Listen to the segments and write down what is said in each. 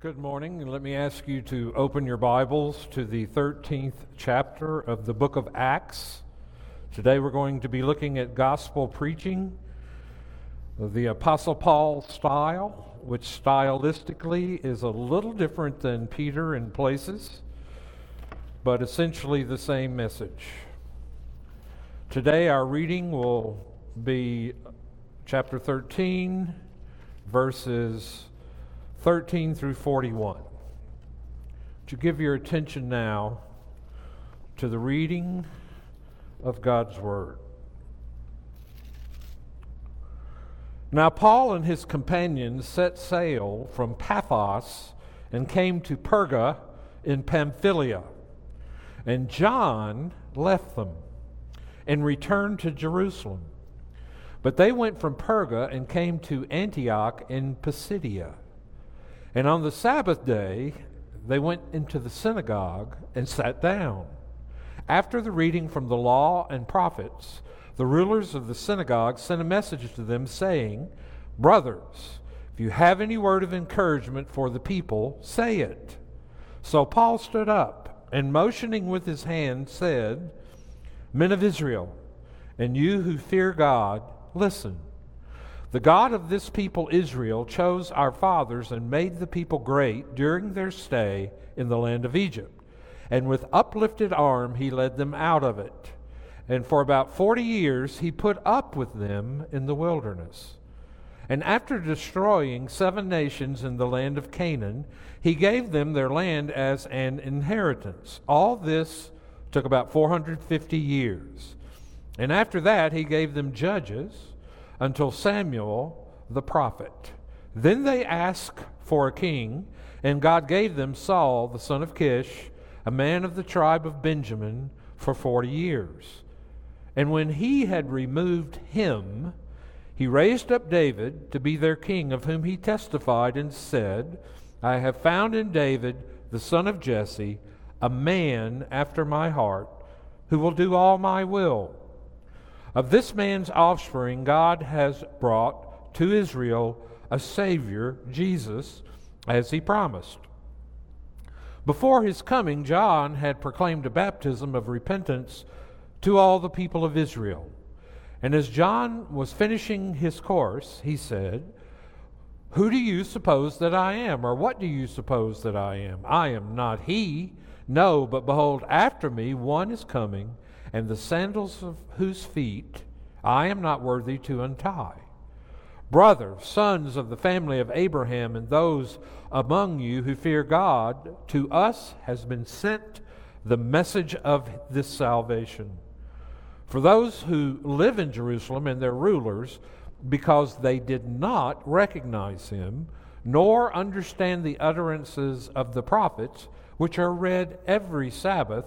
Good morning. Let me ask you to open your Bibles to the 13th chapter of the book of Acts. Today we're going to be looking at gospel preaching, the Apostle Paul style, which stylistically is a little different than Peter in places, but essentially the same message. Today our reading will be chapter 13, verses 13 through 41. To give your attention now to the reading of God's Word? Now, Paul and his companions set sail from Paphos and came to Perga in Pamphylia. And John left them and returned to Jerusalem. But they went from Perga and came to Antioch in Pisidia. And on the Sabbath day, they went into the synagogue and sat down. After the reading from the law and prophets, the rulers of the synagogue sent a message to them saying, Brothers, if you have any word of encouragement for the people, say it. So Paul stood up and motioning with his hand said, Men of Israel, and you who fear God, listen. The God of this people Israel chose our fathers and made the people great during their stay in the land of Egypt. And with uplifted arm he led them out of it. And for about forty years he put up with them in the wilderness. And after destroying seven nations in the land of Canaan, he gave them their land as an inheritance. All this took about 450 years. And after that, he gave them judges until Samuel the prophet. Then they asked for a king, and God gave them Saul the son of Kish, a man of the tribe of Benjamin, for forty years. And when he had removed him, he raised up David to be their king, of whom he testified and said, I have found in David, the son of Jesse, a man after my heart, who will do all my will. Of this man's offspring, God has brought to Israel a Savior, Jesus, as he promised. Before his coming, John had proclaimed a baptism of repentance to all the people of Israel. And as John was finishing his course, he said, Who do you suppose that I am? Or what do you suppose that I am? I am not he. No, but behold, after me one is coming and the sandals of whose feet I am not worthy to untie. Brothers, sons of the family of Abraham, and those among you who fear God, to us has been sent the message of this salvation. For those who live in Jerusalem and their rulers, because they did not recognize him, nor understand the utterances of the prophets, which are read every Sabbath,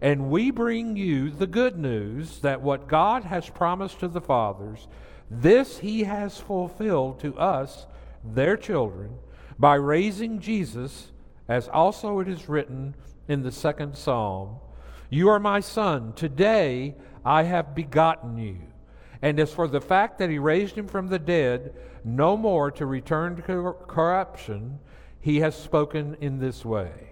And we bring you the good news that what God has promised to the fathers, this he has fulfilled to us, their children, by raising Jesus, as also it is written in the second psalm You are my son, today I have begotten you. And as for the fact that he raised him from the dead, no more to return to corruption, he has spoken in this way.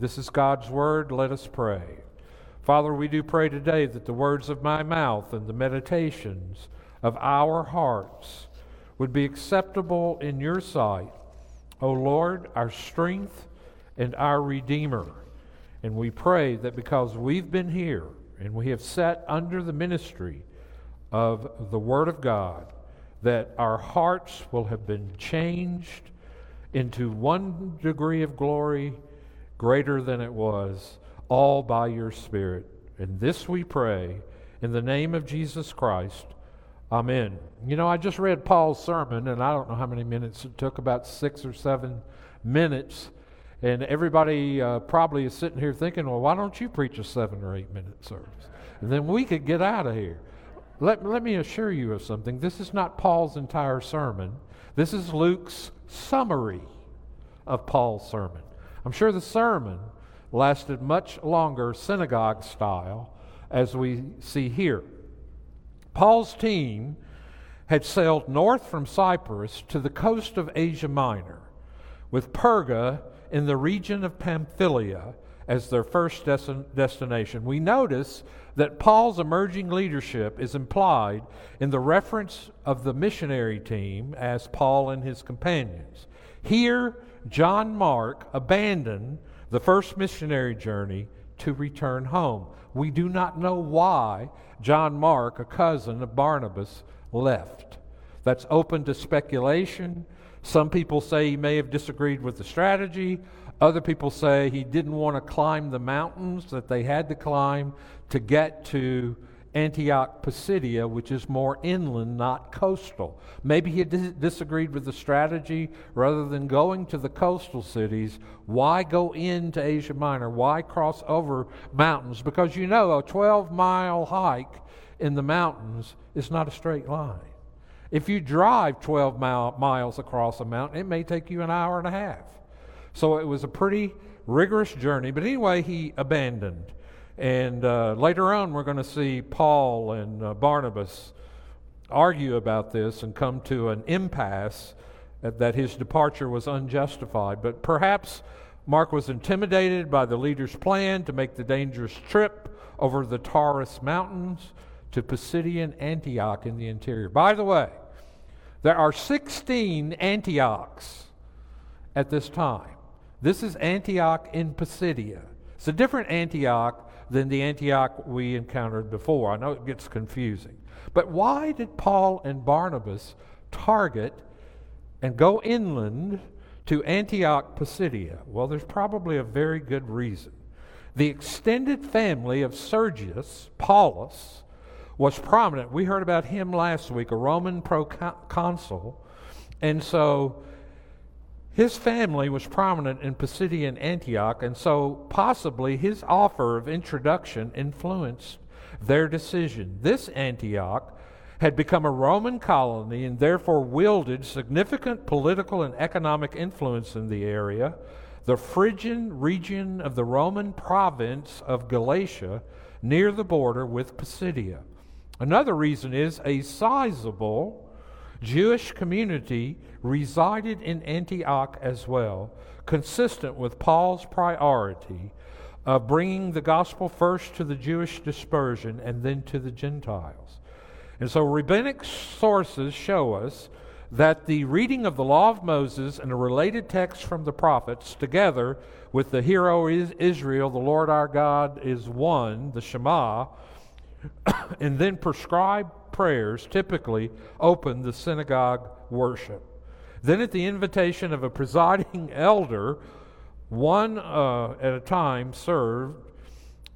This is God's word. Let us pray. Father, we do pray today that the words of my mouth and the meditations of our hearts would be acceptable in your sight, O Lord, our strength and our Redeemer. And we pray that because we've been here and we have sat under the ministry of the Word of God, that our hearts will have been changed into one degree of glory greater than it was, all by your Spirit. And this we pray in the name of Jesus Christ. Amen. You know, I just read Paul's sermon, and I don't know how many minutes it took, about six or seven minutes. And everybody uh, probably is sitting here thinking, well, why don't you preach a seven or eight minute service? And then we could get out of here. Let, let me assure you of something. This is not Paul's entire sermon, this is Luke's summary of Paul's sermon. I'm sure the sermon lasted much longer, synagogue style, as we see here. Paul's team had sailed north from Cyprus to the coast of Asia Minor, with Perga in the region of Pamphylia as their first destination. We notice that Paul's emerging leadership is implied in the reference of the missionary team as Paul and his companions. Here, John Mark abandoned the first missionary journey to return home. We do not know why John Mark, a cousin of Barnabas, left. That's open to speculation. Some people say he may have disagreed with the strategy. Other people say he didn't want to climb the mountains that they had to climb to get to Antioch Pisidia, which is more inland, not coastal. Maybe he dis- disagreed with the strategy. Rather than going to the coastal cities, why go into Asia Minor? Why cross over mountains? Because you know a 12 mile hike in the mountains is not a straight line. If you drive 12 mile, miles across a mountain, it may take you an hour and a half. So it was a pretty rigorous journey. But anyway, he abandoned. And uh, later on, we're going to see Paul and uh, Barnabas argue about this and come to an impasse that his departure was unjustified. But perhaps Mark was intimidated by the leader's plan to make the dangerous trip over the Taurus Mountains to Pisidian Antioch in the interior. By the way, there are 16 Antiochs at this time. This is Antioch in Pisidia. It's a different Antioch than the Antioch we encountered before. I know it gets confusing. But why did Paul and Barnabas target and go inland to Antioch Pisidia? Well, there's probably a very good reason. The extended family of Sergius Paulus was prominent. We heard about him last week, a Roman proconsul. And so his family was prominent in Pisidian Antioch, and so possibly his offer of introduction influenced their decision. This Antioch had become a Roman colony and therefore wielded significant political and economic influence in the area. The Phrygian region of the Roman province of Galatia near the border with Pisidia. Another reason is a sizable Jewish community resided in Antioch as well, consistent with Paul's priority of bringing the gospel first to the Jewish dispersion and then to the Gentiles. And so rabbinic sources show us that the reading of the law of Moses and a related text from the prophets, together with the Hear O Israel, the Lord our God is one, the Shema, and then prescribed prayers typically opened the synagogue worship. Then, at the invitation of a presiding elder, one uh, at a time served,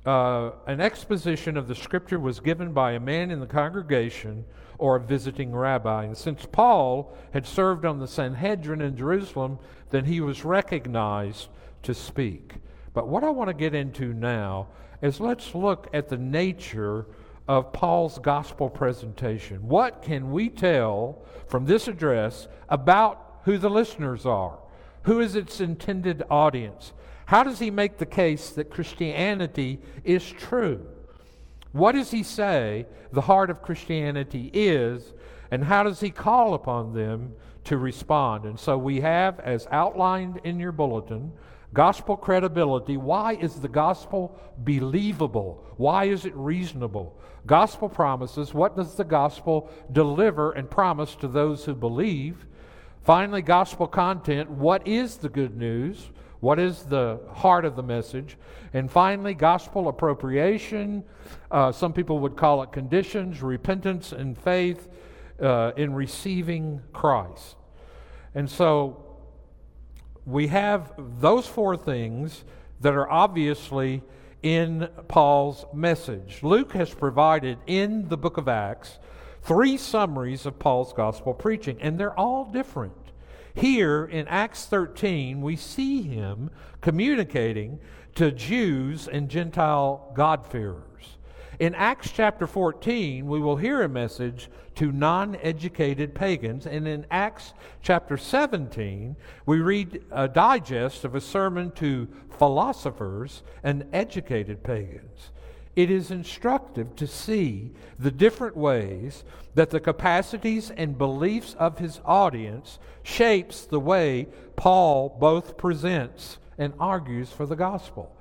uh, an exposition of the scripture was given by a man in the congregation or a visiting rabbi. And since Paul had served on the Sanhedrin in Jerusalem, then he was recognized to speak. But what I want to get into now is let's look at the nature of Paul's gospel presentation. What can we tell from this address about who the listeners are? Who is its intended audience? How does he make the case that Christianity is true? What does he say the heart of Christianity is, and how does he call upon them to respond? And so we have, as outlined in your bulletin, gospel credibility. Why is the gospel believable? Why is it reasonable? Gospel promises. What does the gospel deliver and promise to those who believe? Finally, gospel content. What is the good news? What is the heart of the message? And finally, gospel appropriation. Uh, some people would call it conditions, repentance, and faith uh, in receiving Christ. And so we have those four things that are obviously in Paul's message. Luke has provided in the book of Acts three summaries of Paul's gospel preaching, and they're all different. Here in Acts 13, we see him communicating to Jews and Gentile God-fearers. In Acts chapter 14, we will hear a message to non educated pagans. And in Acts chapter 17, we read a digest of a sermon to philosophers and educated pagans. It is instructive to see the different ways that the capacities and beliefs of his audience shapes the way Paul both presents and argues for the gospel.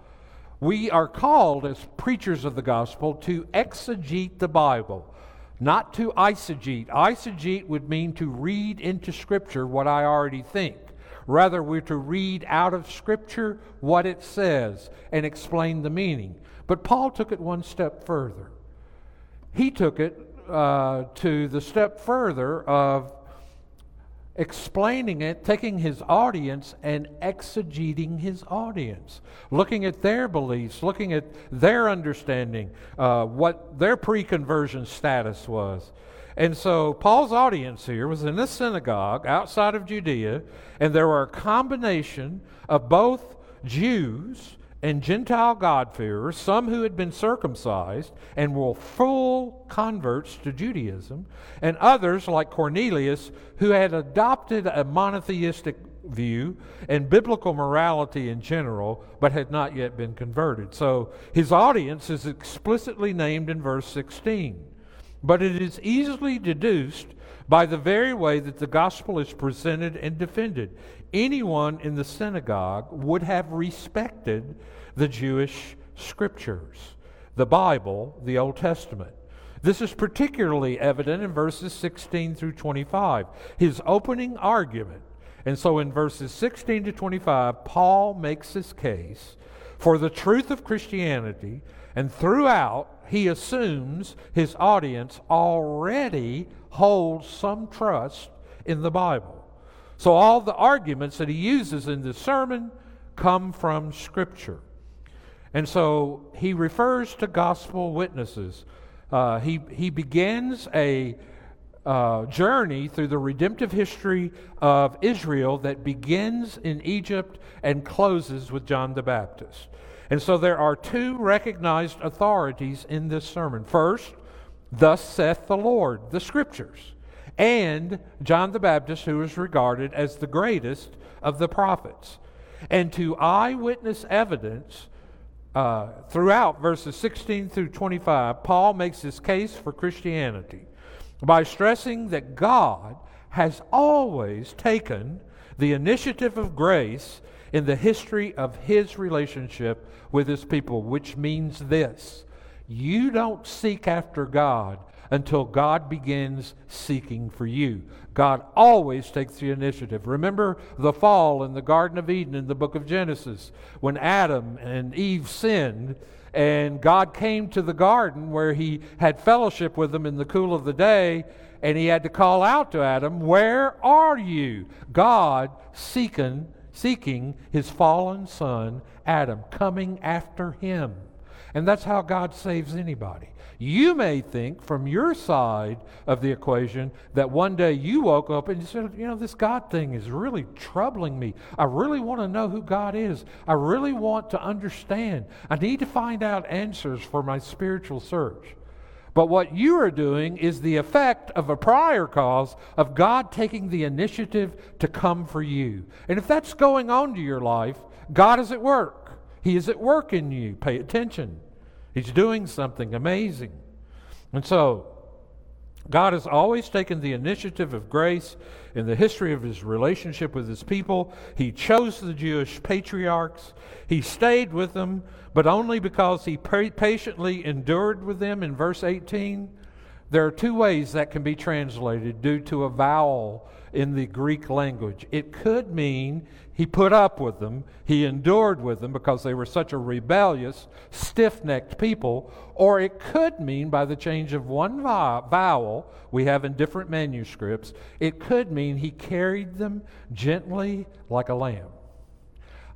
We are called as preachers of the gospel to exegete the Bible, not to eisegete. Eisegete would mean to read into Scripture what I already think. Rather, we're to read out of Scripture what it says and explain the meaning. But Paul took it one step further. He took it uh, to the step further of explaining it, taking his audience and exegeting his audience, looking at their beliefs, looking at their understanding, uh, what their pre conversion status was. And so Paul's audience here was in a synagogue outside of Judea, and there were a combination of both Jews and Gentile God-fearers, some who had been circumcised and were full converts to Judaism, and others like Cornelius who had adopted a monotheistic view and biblical morality in general, but had not yet been converted. So his audience is explicitly named in verse 16. But it is easily deduced by the very way that the gospel is presented and defended. Anyone in the synagogue would have respected the Jewish scriptures, the Bible, the Old Testament. This is particularly evident in verses 16 through 25, his opening argument. And so in verses 16 to 25, Paul makes his case for the truth of Christianity, and throughout, he assumes his audience already holds some trust in the Bible. So all the arguments that he uses in this sermon come from Scripture. And so he refers to gospel witnesses. Uh, he, he begins a uh, journey through the redemptive history of Israel that begins in Egypt and closes with John the Baptist. And so there are two recognized authorities in this sermon. First, thus saith the Lord, the scriptures, and John the Baptist, who is regarded as the greatest of the prophets. And to eyewitness evidence, uh, throughout verses 16 through 25, Paul makes his case for Christianity by stressing that God has always taken the initiative of grace in the history of his relationship with his people, which means this you don't seek after God until God begins seeking for you. God always takes the initiative. Remember the fall in the Garden of Eden in the book of Genesis when Adam and Eve sinned and God came to the garden where he had fellowship with them in the cool of the day and he had to call out to Adam, "Where are you?" God seeking seeking his fallen son Adam, coming after him. And that's how God saves anybody. You may think from your side of the equation that one day you woke up and you said, You know, this God thing is really troubling me. I really want to know who God is. I really want to understand. I need to find out answers for my spiritual search. But what you are doing is the effect of a prior cause of God taking the initiative to come for you. And if that's going on to your life, God is at work. He is at work in you. Pay attention. He's doing something amazing. And so, God has always taken the initiative of grace in the history of his relationship with his people. He chose the Jewish patriarchs. He stayed with them, but only because he patiently endured with them in verse 18. There are two ways that can be translated due to a vowel in the Greek language. It could mean he put up with them, he endured with them because they were such a rebellious, stiff necked people, or it could mean by the change of one vowel we have in different manuscripts, it could mean he carried them gently like a lamb.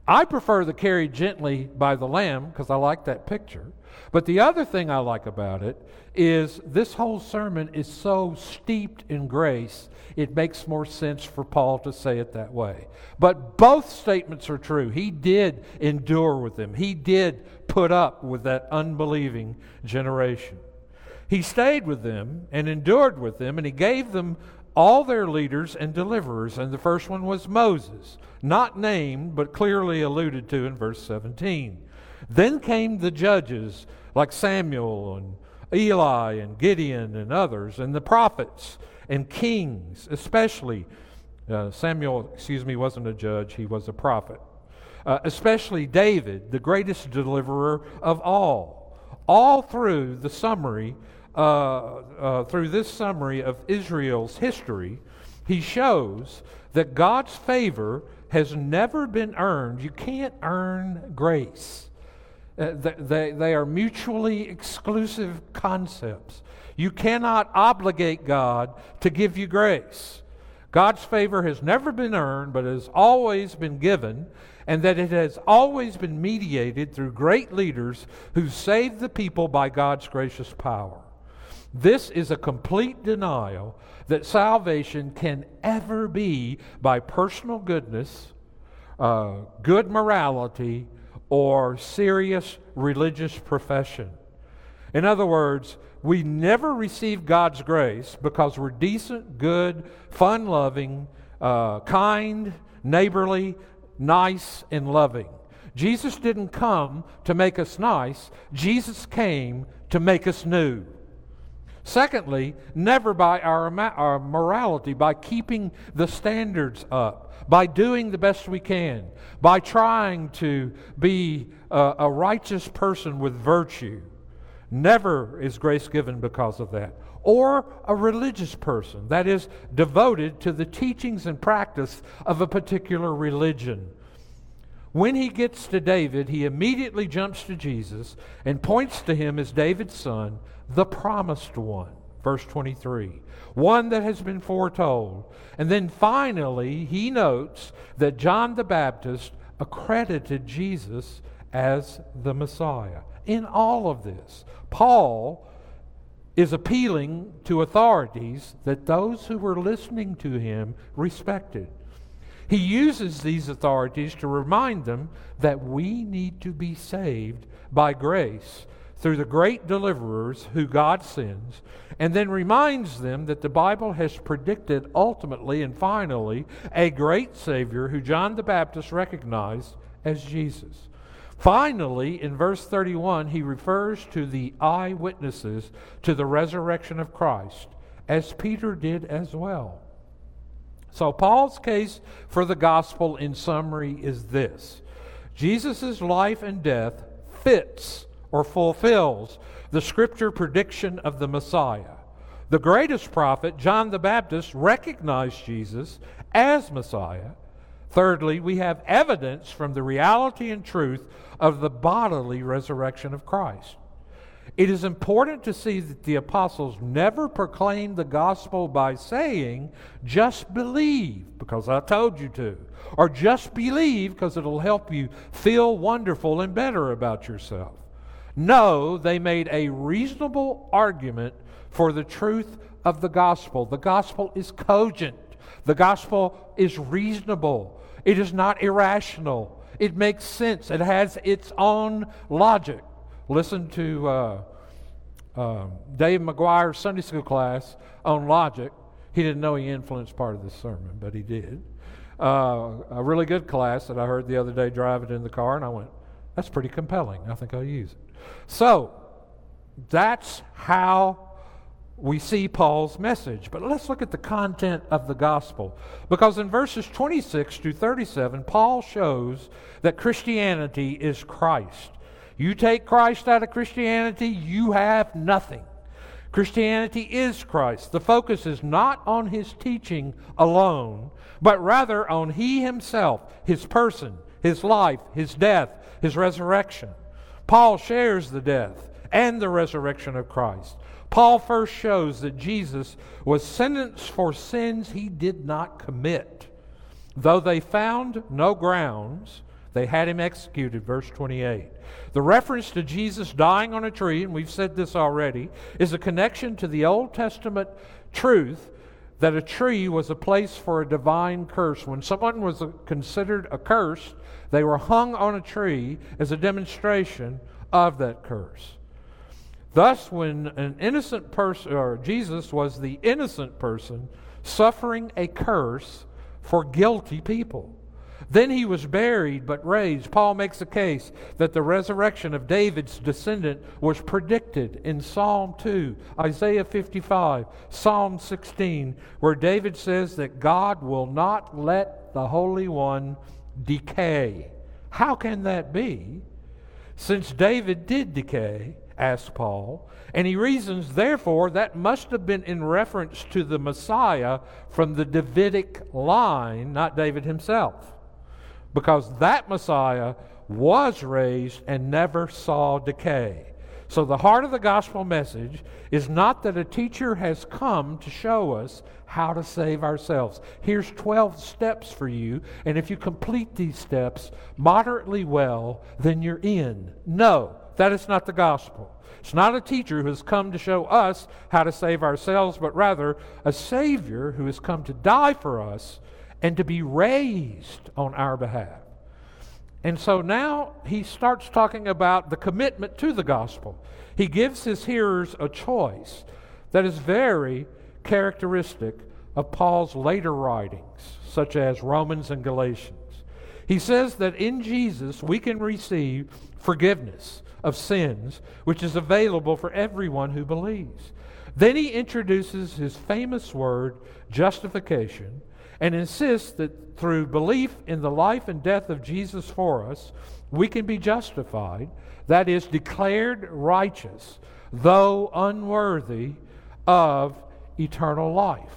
I prefer the carried gently by the lamb because I like that picture. But the other thing I like about it is this whole sermon is so steeped in grace, it makes more sense for Paul to say it that way. But both statements are true. He did endure with them, he did put up with that unbelieving generation. He stayed with them and endured with them, and he gave them all their leaders and deliverers. And the first one was Moses, not named, but clearly alluded to in verse 17. Then came the judges like Samuel and Eli and Gideon and others, and the prophets and kings, especially. Uh, Samuel, excuse me, wasn't a judge, he was a prophet. Uh, especially David, the greatest deliverer of all. All through the summary, uh, uh through this summary of Israel's history, he shows that God's favor has never been earned. You can't earn grace. Uh, they, they are mutually exclusive concepts. You cannot obligate God to give you grace. God's favor has never been earned, but has always been given, and that it has always been mediated through great leaders who saved the people by God's gracious power. This is a complete denial that salvation can ever be by personal goodness, uh, good morality, or serious religious profession. In other words, we never receive God's grace because we're decent, good, fun loving, uh, kind, neighborly, nice, and loving. Jesus didn't come to make us nice, Jesus came to make us new. Secondly, never by our, our morality, by keeping the standards up, by doing the best we can, by trying to be a, a righteous person with virtue. Never is grace given because of that. Or a religious person, that is, devoted to the teachings and practice of a particular religion. When he gets to David, he immediately jumps to Jesus and points to him as David's son the promised one. Verse 23. One that has been foretold. And then finally, he notes that John the Baptist accredited Jesus as the Messiah. In all of this, Paul is appealing to authorities that those who were listening to him respected. He uses these authorities to remind them that we need to be saved by grace through the great deliverers who God sends, and then reminds them that the Bible has predicted ultimately and finally a great Savior who John the Baptist recognized as Jesus. Finally, in verse 31, he refers to the eyewitnesses to the resurrection of Christ, as Peter did as well. So, Paul's case for the gospel in summary is this Jesus' life and death fits or fulfills the scripture prediction of the Messiah. The greatest prophet, John the Baptist, recognized Jesus as Messiah. Thirdly, we have evidence from the reality and truth of the bodily resurrection of Christ. It is important to see that the apostles never proclaimed the gospel by saying, just believe because I told you to, or just believe because it'll help you feel wonderful and better about yourself. No, they made a reasonable argument for the truth of the gospel. The gospel is cogent, the gospel is reasonable, it is not irrational. It makes sense, it has its own logic. Listen to uh, uh, Dave McGuire's Sunday school class on logic. He didn't know he influenced part of this sermon, but he did. Uh, a really good class that I heard the other day driving in the car, and I went, that's pretty compelling. I think I'll use it. So, That's how we see Paul's message. But let's look at the content of the gospel. Because in verses 26 to 37, Paul shows that Christianity is Christ. You take Christ out of Christianity, you have nothing. Christianity is Christ. The focus is not on his teaching alone, but rather on he himself, his person, his life, his death, his resurrection. Paul shares the death and the resurrection of Christ. Paul first shows that Jesus was sentenced for sins he did not commit. Though they found no grounds, they had him executed, verse 28. The reference to Jesus dying on a tree, and we've said this already, is a connection to the Old Testament truth that a tree was a place for a divine curse. When someone was considered a curse, they were hung on a tree as a demonstration of that curse. Thus, when an innocent person, or Jesus was the innocent person suffering a curse for guilty people. Then he was buried but raised. Paul makes a case that the resurrection of David's descendant was predicted in Psalm 2, Isaiah 55, Psalm 16, where David says that God will not let the Holy One decay. How can that be? Since David did decay, asked Paul, and he reasons, therefore, that must have been in reference to the Messiah from the Davidic line, not David himself because that Messiah was raised and never saw decay. So, the heart of the gospel message is not that a teacher has come to show us how to save ourselves. Here's 12 steps for you, and if you complete these steps moderately well, then you're in. No, that is not the gospel. It's not a teacher who has come to show us how to save ourselves, but rather a Savior who has come to die for us and to be raised on our behalf. And so now he starts talking about the commitment to the gospel. He gives his hearers a choice that is very characteristic of Paul's later writings, such as Romans and Galatians. He says that in Jesus we can receive forgiveness of sins, which is available for everyone who believes. Then he introduces his famous word, justification, and insists that through belief in the life and death of Jesus for us, we can be justified, that is, declared righteous, though unworthy of eternal life.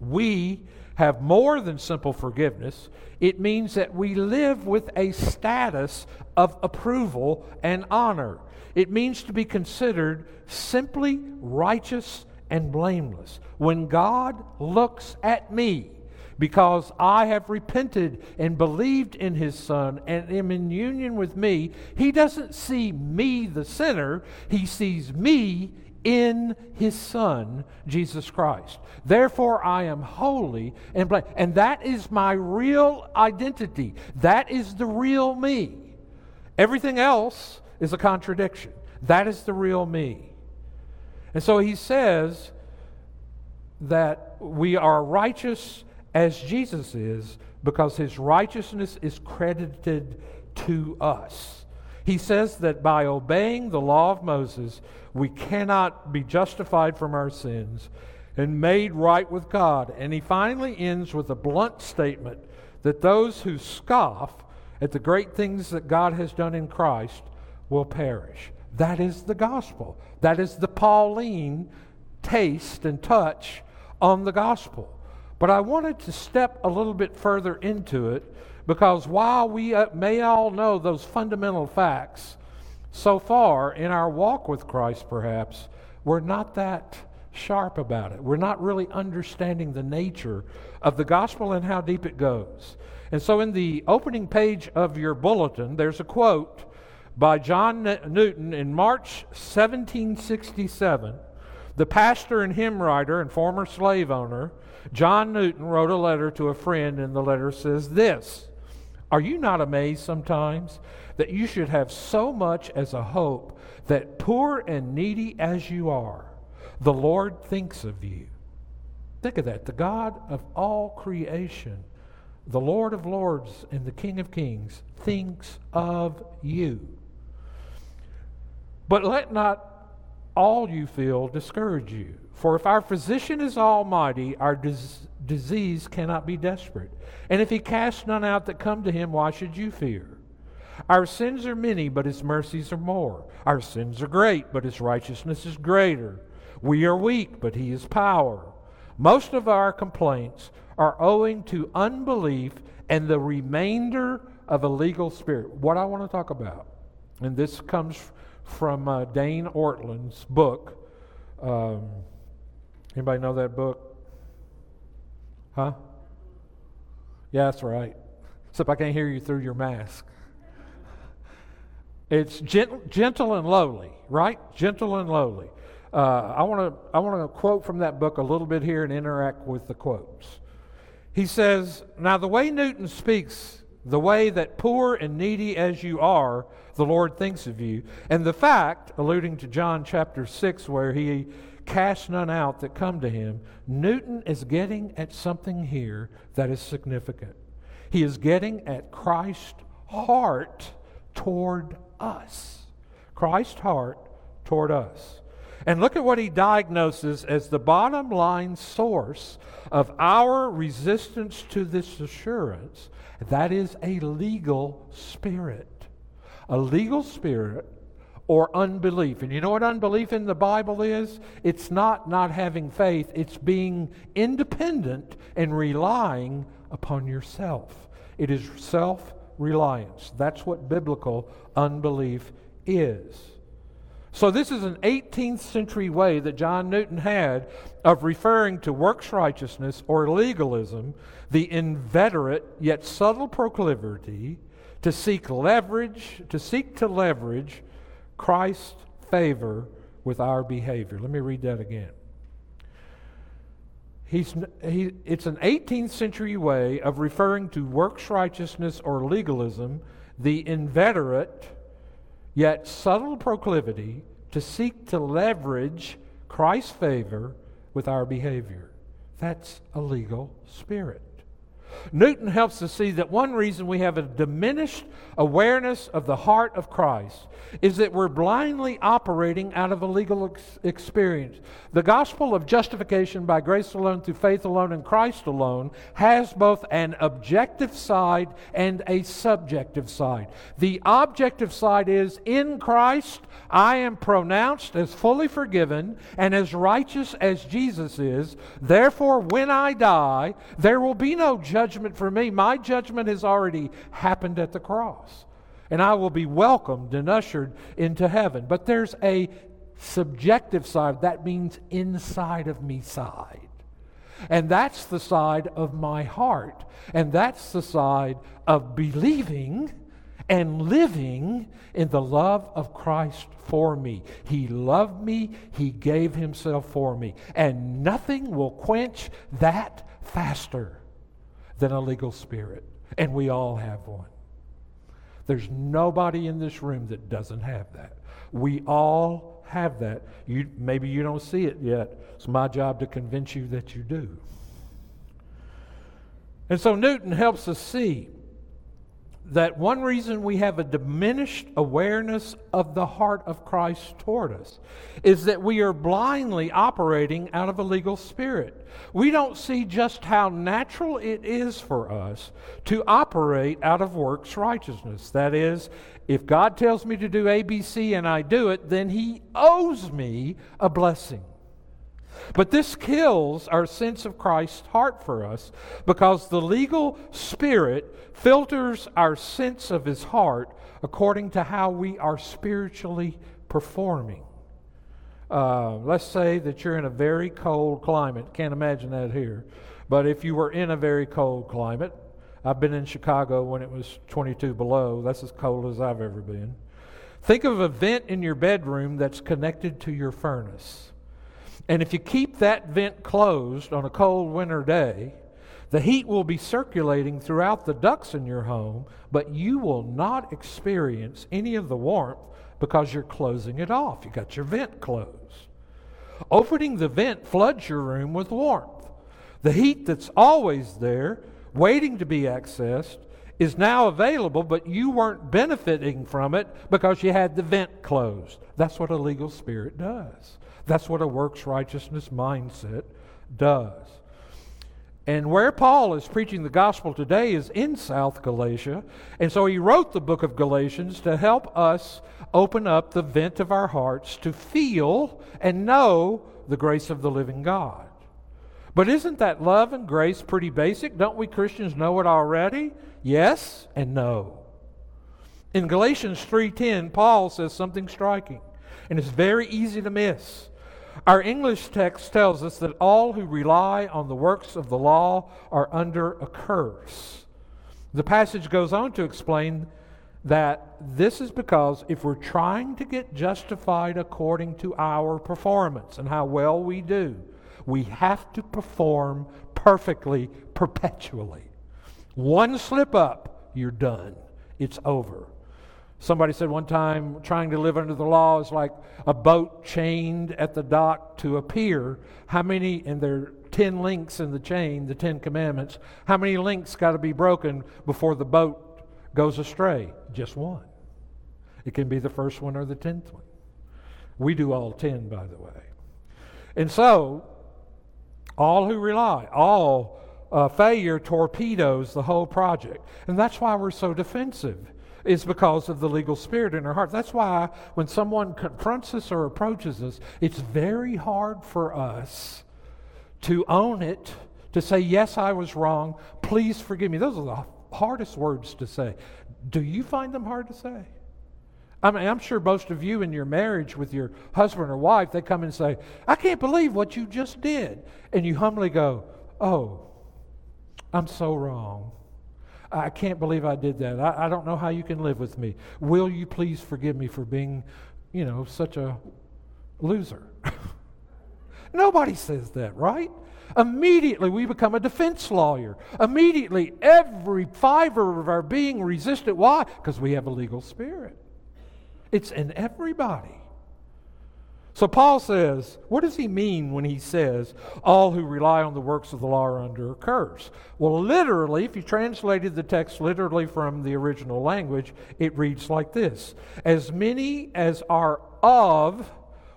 We have more than simple forgiveness. It means that we live with a status of approval and honor. It means to be considered simply righteous and blameless. When God looks at me, because I have repented and believed in his Son and am in union with me, he doesn't see me, the sinner, he sees me in his Son, Jesus Christ. Therefore, I am holy and blameless. And that is my real identity. That is the real me. Everything else is a contradiction. That is the real me. And so he says that we are righteous as Jesus is because his righteousness is credited to us. He says that by obeying the law of Moses, we cannot be justified from our sins and made right with God. And he finally ends with a blunt statement that those who scoff at the great things that God has done in Christ will perish. That is the gospel. That is the Pauline taste and touch on the gospel. But I wanted to step a little bit further into it because while we uh, may all know those fundamental facts, so far in our walk with Christ, perhaps, we're not that sharp about it. We're not really understanding the nature of the gospel and how deep it goes. And so, in the opening page of your bulletin, there's a quote by John Newton in March 1767. The pastor and hymn writer and former slave owner, John Newton, wrote a letter to a friend, and the letter says this Are you not amazed sometimes that you should have so much as a hope that, poor and needy as you are, the Lord thinks of you? Think of that. The God of all creation, the Lord of lords, and the King of kings thinks of you. But let not all you feel discourage you. For if our physician is almighty, our dis- disease cannot be desperate. And if he casts none out that come to him, why should you fear? Our sins are many, but his mercies are more. Our sins are great, but his righteousness is greater. We are weak, but he is power. Most of our complaints are owing to unbelief and the remainder of a legal spirit. What I want to talk about, and this comes from uh, Dane Ortlund's book. Um, anybody know that book? Huh? Yeah, that's right. Except I can't hear you through your mask. It's gent- gentle and lowly, right? Gentle and lowly. Uh, I want to I want to quote from that book a little bit here and interact with the quotes. He says, "Now the way Newton speaks, the way that poor and needy as you are, the Lord thinks of you, and the fact, alluding to John chapter six, where he cast none out that come to him, Newton is getting at something here that is significant. He is getting at Christ's heart toward us. Christ's heart toward us. And look at what he diagnoses as the bottom line source of our resistance to this assurance. That is a legal spirit. A legal spirit or unbelief. And you know what unbelief in the Bible is? It's not not having faith, it's being independent and relying upon yourself. It is self reliance. That's what biblical unbelief is. So, this is an 18th century way that John Newton had of referring to works righteousness or legalism, the inveterate yet subtle proclivity to seek leverage, to seek to leverage Christ's favor with our behavior. Let me read that again. He's, he, it's an 18th century way of referring to works righteousness or legalism, the inveterate yet subtle proclivity to seek to leverage Christ's favor with our behavior. That's a legal spirit. Newton helps us see that one reason we have a diminished awareness of the heart of Christ is that we're blindly operating out of a legal ex- experience. The gospel of justification by grace alone, through faith alone, in Christ alone has both an objective side and a subjective side. The objective side is in Christ, I am pronounced as fully forgiven and as righteous as Jesus is. Therefore, when I die, there will be no judgment for me. My judgment has already happened at the cross. And I will be welcomed and ushered into heaven. But there's a subjective side. That means inside of me side. And that's the side of my heart. And that's the side of believing and living in the love of Christ for me. He loved me, He gave Himself for me. And nothing will quench that faster than a legal spirit. And we all have one. There's nobody in this room that doesn't have that. We all have that. You, maybe you don't see it yet. It's my job to convince you that you do. And so Newton helps us see that one reason we have a diminished awareness of the heart of Christ toward us is that we are blindly operating out of a legal spirit. We don't see just how natural it is for us to operate out of works righteousness. That is, if God tells me to do ABC and I do it, then He owes me a blessing. But this kills our sense of Christ's heart for us because the legal spirit filters our sense of his heart according to how we are spiritually performing. Uh, let's say that you're in a very cold climate. Can't imagine that here. But if you were in a very cold climate, I've been in Chicago when it was 22 below. That's as cold as I've ever been. Think of a vent in your bedroom that's connected to your furnace. And if you keep that vent closed on a cold winter day, the heat will be circulating throughout the ducts in your home, but you will not experience any of the warmth because you're closing it off. You got your vent closed. Opening the vent floods your room with warmth. The heat that's always there, waiting to be accessed, is now available, but you weren't benefiting from it because you had the vent closed. That's what a legal spirit does. That's what a works righteousness mindset does. And where Paul is preaching the gospel today is in South Galatia. And so he wrote the book of Galatians to help us open up the vent of our hearts to feel and know the grace of the living God. But isn't that love and grace pretty basic? Don't we Christians know it already? Yes and no. In Galatians 3:10, Paul says something striking, and it's very easy to miss. Our English text tells us that all who rely on the works of the law are under a curse. The passage goes on to explain that this is because if we're trying to get justified according to our performance and how well we do, we have to perform perfectly perpetually. One slip up, you're done. It's over. Somebody said one time, trying to live under the law is like a boat chained at the dock to a pier. How many, and there are 10 links in the chain, the 10 commandments, how many links got to be broken before the boat goes astray? Just one. It can be the first one or the tenth one. We do all 10, by the way. And so, all who rely, all uh, failure torpedoes the whole project. And that's why we're so defensive is because of the legal spirit in our heart. That's why when someone confronts us or approaches us, it's very hard for us to own it, to say, Yes, I was wrong. Please forgive me. Those are the hardest words to say. Do you find them hard to say? I mean, I'm sure most of you in your marriage with your husband or wife, they come and say, I can't believe what you just did. And you humbly go, Oh, I'm so wrong. I can't believe I did that. I, I don't know how you can live with me. Will you please forgive me for being, you know, such a loser? Nobody says that, right? Immediately we become a defense lawyer. Immediately every fiber of our being resistant. Why? Because we have a legal spirit. It's in everybody. So Paul says, what does he mean when he says, all who rely on the works of the law are under a curse? Well, literally, if you translated the text literally from the original language, it reads like this As many as are of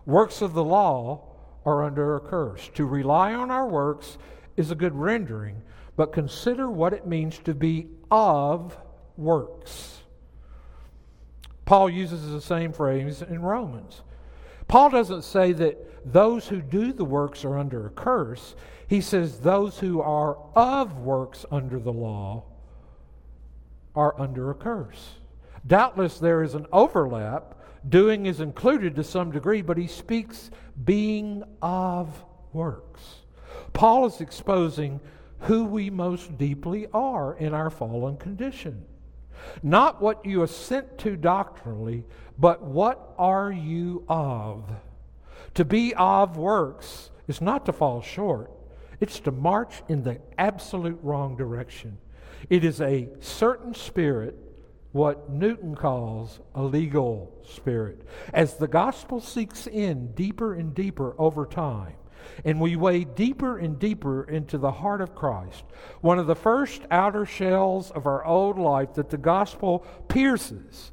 works of the law are under a curse. To rely on our works is a good rendering, but consider what it means to be of works. Paul uses the same phrase in Romans. Paul doesn't say that those who do the works are under a curse. He says those who are of works under the law are under a curse. Doubtless there is an overlap. Doing is included to some degree, but he speaks being of works. Paul is exposing who we most deeply are in our fallen condition. Not what you assent to doctrinally, but what are you of? To be of works is not to fall short, it's to march in the absolute wrong direction. It is a certain spirit, what Newton calls a legal spirit. As the gospel seeks in deeper and deeper over time, and we wade deeper and deeper into the heart of Christ. One of the first outer shells of our old life that the gospel pierces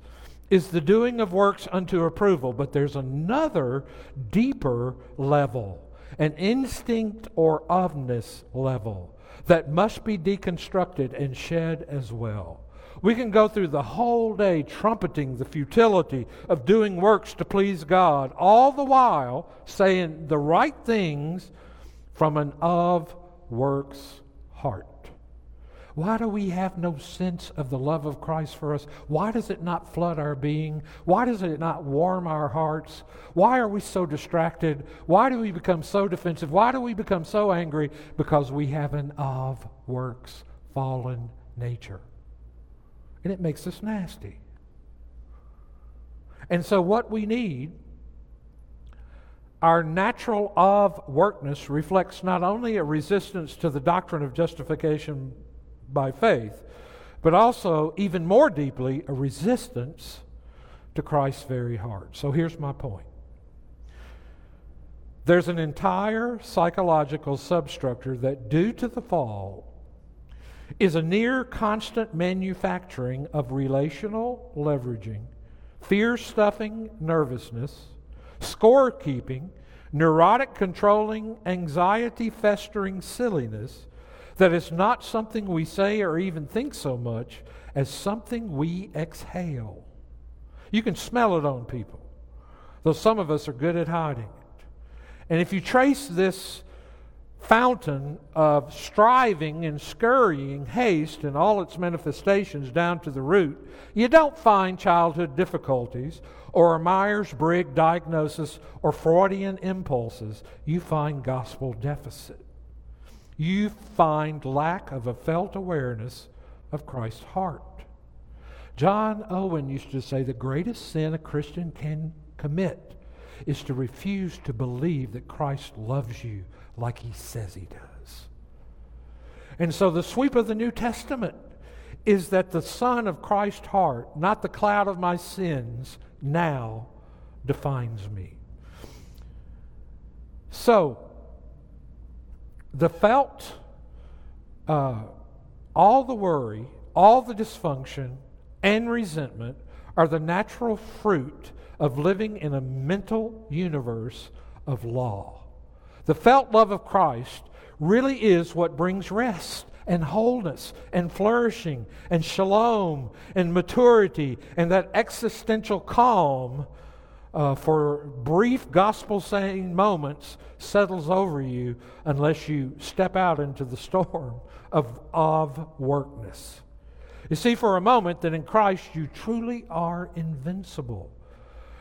is the doing of works unto approval, but there's another deeper level, an instinct or ofness level that must be deconstructed and shed as well. We can go through the whole day trumpeting the futility of doing works to please God, all the while saying the right things from an of works heart. Why do we have no sense of the love of Christ for us? Why does it not flood our being? Why does it not warm our hearts? Why are we so distracted? Why do we become so defensive? Why do we become so angry? Because we have an of works fallen nature and it makes us nasty. And so, what we need, our natural of workness reflects not only a resistance to the doctrine of justification by faith, but also, even more deeply, a resistance to Christ's very heart. So, here's my point. There's an entire psychological substructure that, due to the fall, is a near constant manufacturing of relational leveraging, fear stuffing nervousness, scorekeeping, neurotic controlling, anxiety festering silliness that is not something we say or even think so much as something we exhale. You can smell it on people, though some of us are good at hiding it. And if you trace this fountain of striving and scurrying haste and all its manifestations down to the root, you don't find childhood difficulties or a Myers Briggs diagnosis or Freudian impulses. You find gospel deficit. You find lack of a felt awareness of Christ's heart. John Owen used to say the greatest sin a Christian can commit is to refuse to believe that Christ loves you like he says he does. And so the sweep of the New Testament is that the sun of Christ's heart, not the cloud of my sins, now defines me. So, the felt, uh, all the worry, all the dysfunction, and resentment are the natural fruit of living in a mental universe of law. The felt love of Christ really is what brings rest and wholeness and flourishing and shalom and maturity and that existential calm uh, for brief gospel saying moments settles over you unless you step out into the storm of, of workness. You see, for a moment, that in Christ you truly are invincible.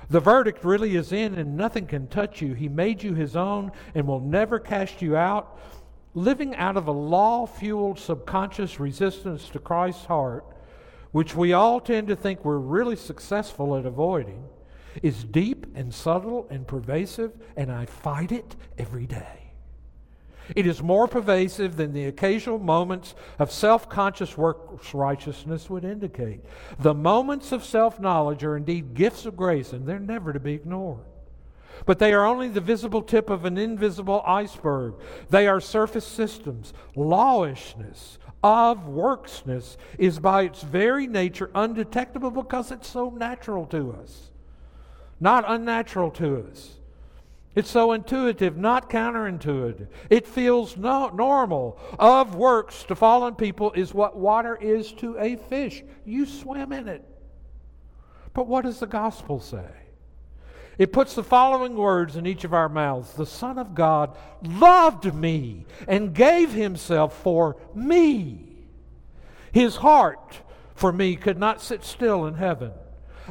The verdict really is in, and nothing can touch you. He made you his own and will never cast you out. Living out of a law fueled subconscious resistance to Christ's heart, which we all tend to think we're really successful at avoiding, is deep and subtle and pervasive, and I fight it every day. It is more pervasive than the occasional moments of self conscious works righteousness would indicate. The moments of self knowledge are indeed gifts of grace, and they're never to be ignored. But they are only the visible tip of an invisible iceberg. They are surface systems. Lawishness of worksness is by its very nature undetectable because it's so natural to us, not unnatural to us. It's so intuitive, not counterintuitive. It feels no, normal. Of works to fallen people is what water is to a fish. You swim in it. But what does the gospel say? It puts the following words in each of our mouths The Son of God loved me and gave himself for me. His heart for me could not sit still in heaven.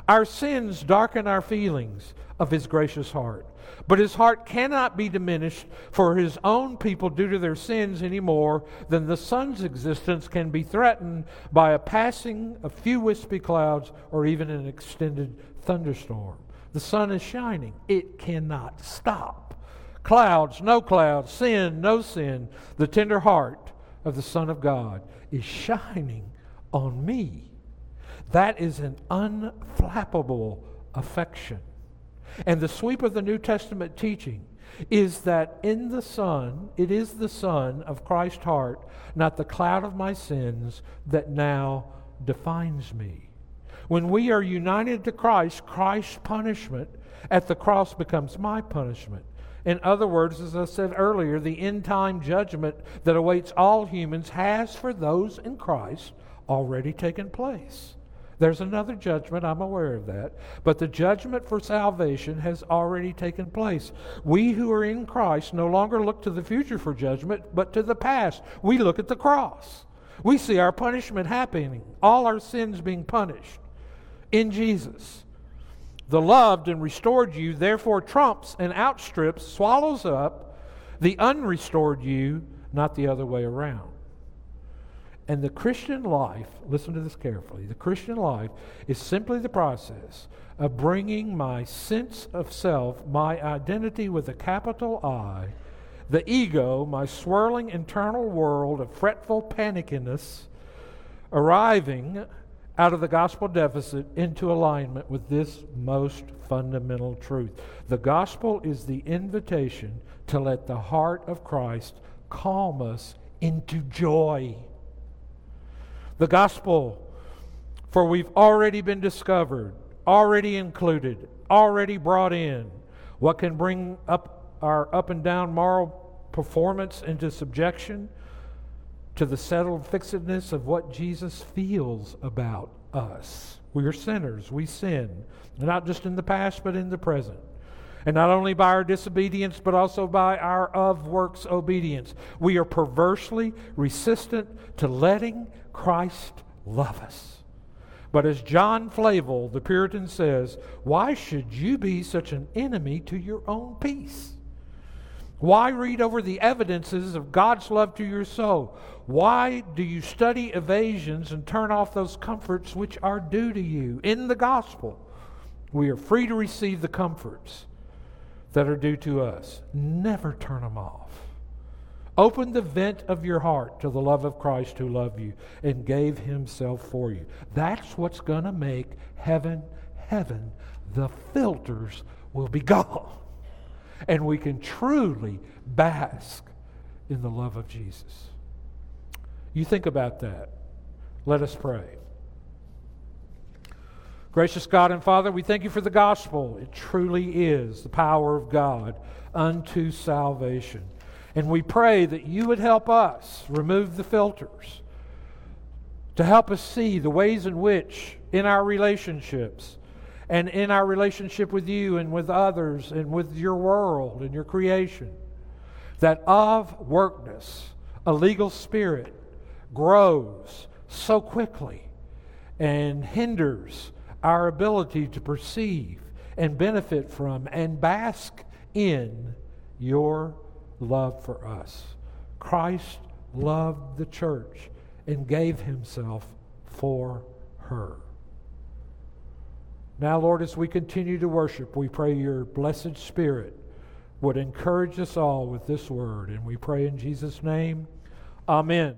Our sins darken our feelings of his gracious heart. But his heart cannot be diminished for his own people due to their sins any more than the sun's existence can be threatened by a passing of few wispy clouds or even an extended thunderstorm. The sun is shining, it cannot stop. Clouds, no clouds, sin, no sin. The tender heart of the Son of God is shining on me. That is an unflappable affection. And the sweep of the New Testament teaching is that in the Son, it is the sun of Christ's heart, not the cloud of my sins, that now defines me. When we are united to Christ, Christ's punishment at the cross becomes my punishment. In other words, as I said earlier, the end time judgment that awaits all humans has, for those in Christ, already taken place. There's another judgment, I'm aware of that. But the judgment for salvation has already taken place. We who are in Christ no longer look to the future for judgment, but to the past. We look at the cross. We see our punishment happening, all our sins being punished in Jesus. The loved and restored you therefore trumps and outstrips, swallows up the unrestored you, not the other way around. And the Christian life, listen to this carefully, the Christian life is simply the process of bringing my sense of self, my identity with a capital I, the ego, my swirling internal world of fretful panickiness, arriving out of the gospel deficit into alignment with this most fundamental truth. The gospel is the invitation to let the heart of Christ calm us into joy. The gospel, for we've already been discovered, already included, already brought in. What can bring up our up and down moral performance into subjection to the settled fixedness of what Jesus feels about us. We are sinners. We sin, not just in the past, but in the present. And not only by our disobedience, but also by our of works obedience. We are perversely resistant to letting Christ love us. But as John Flavel, the Puritan, says, why should you be such an enemy to your own peace? Why read over the evidences of God's love to your soul? Why do you study evasions and turn off those comforts which are due to you in the gospel? We are free to receive the comforts that are due to us. Never turn them off. Open the vent of your heart to the love of Christ who loved you and gave himself for you. That's what's going to make heaven heaven. The filters will be gone and we can truly bask in the love of Jesus. You think about that. Let us pray. Gracious God and Father, we thank you for the gospel. It truly is the power of God unto salvation. And we pray that you would help us remove the filters, to help us see the ways in which, in our relationships, and in our relationship with you and with others and with your world and your creation. That of workness, a legal spirit grows so quickly and hinders our ability to perceive and benefit from and bask in your love for us. Christ loved the church and gave himself for her. Now, Lord, as we continue to worship, we pray your blessed Spirit would encourage us all with this word. And we pray in Jesus' name, Amen.